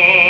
Amen.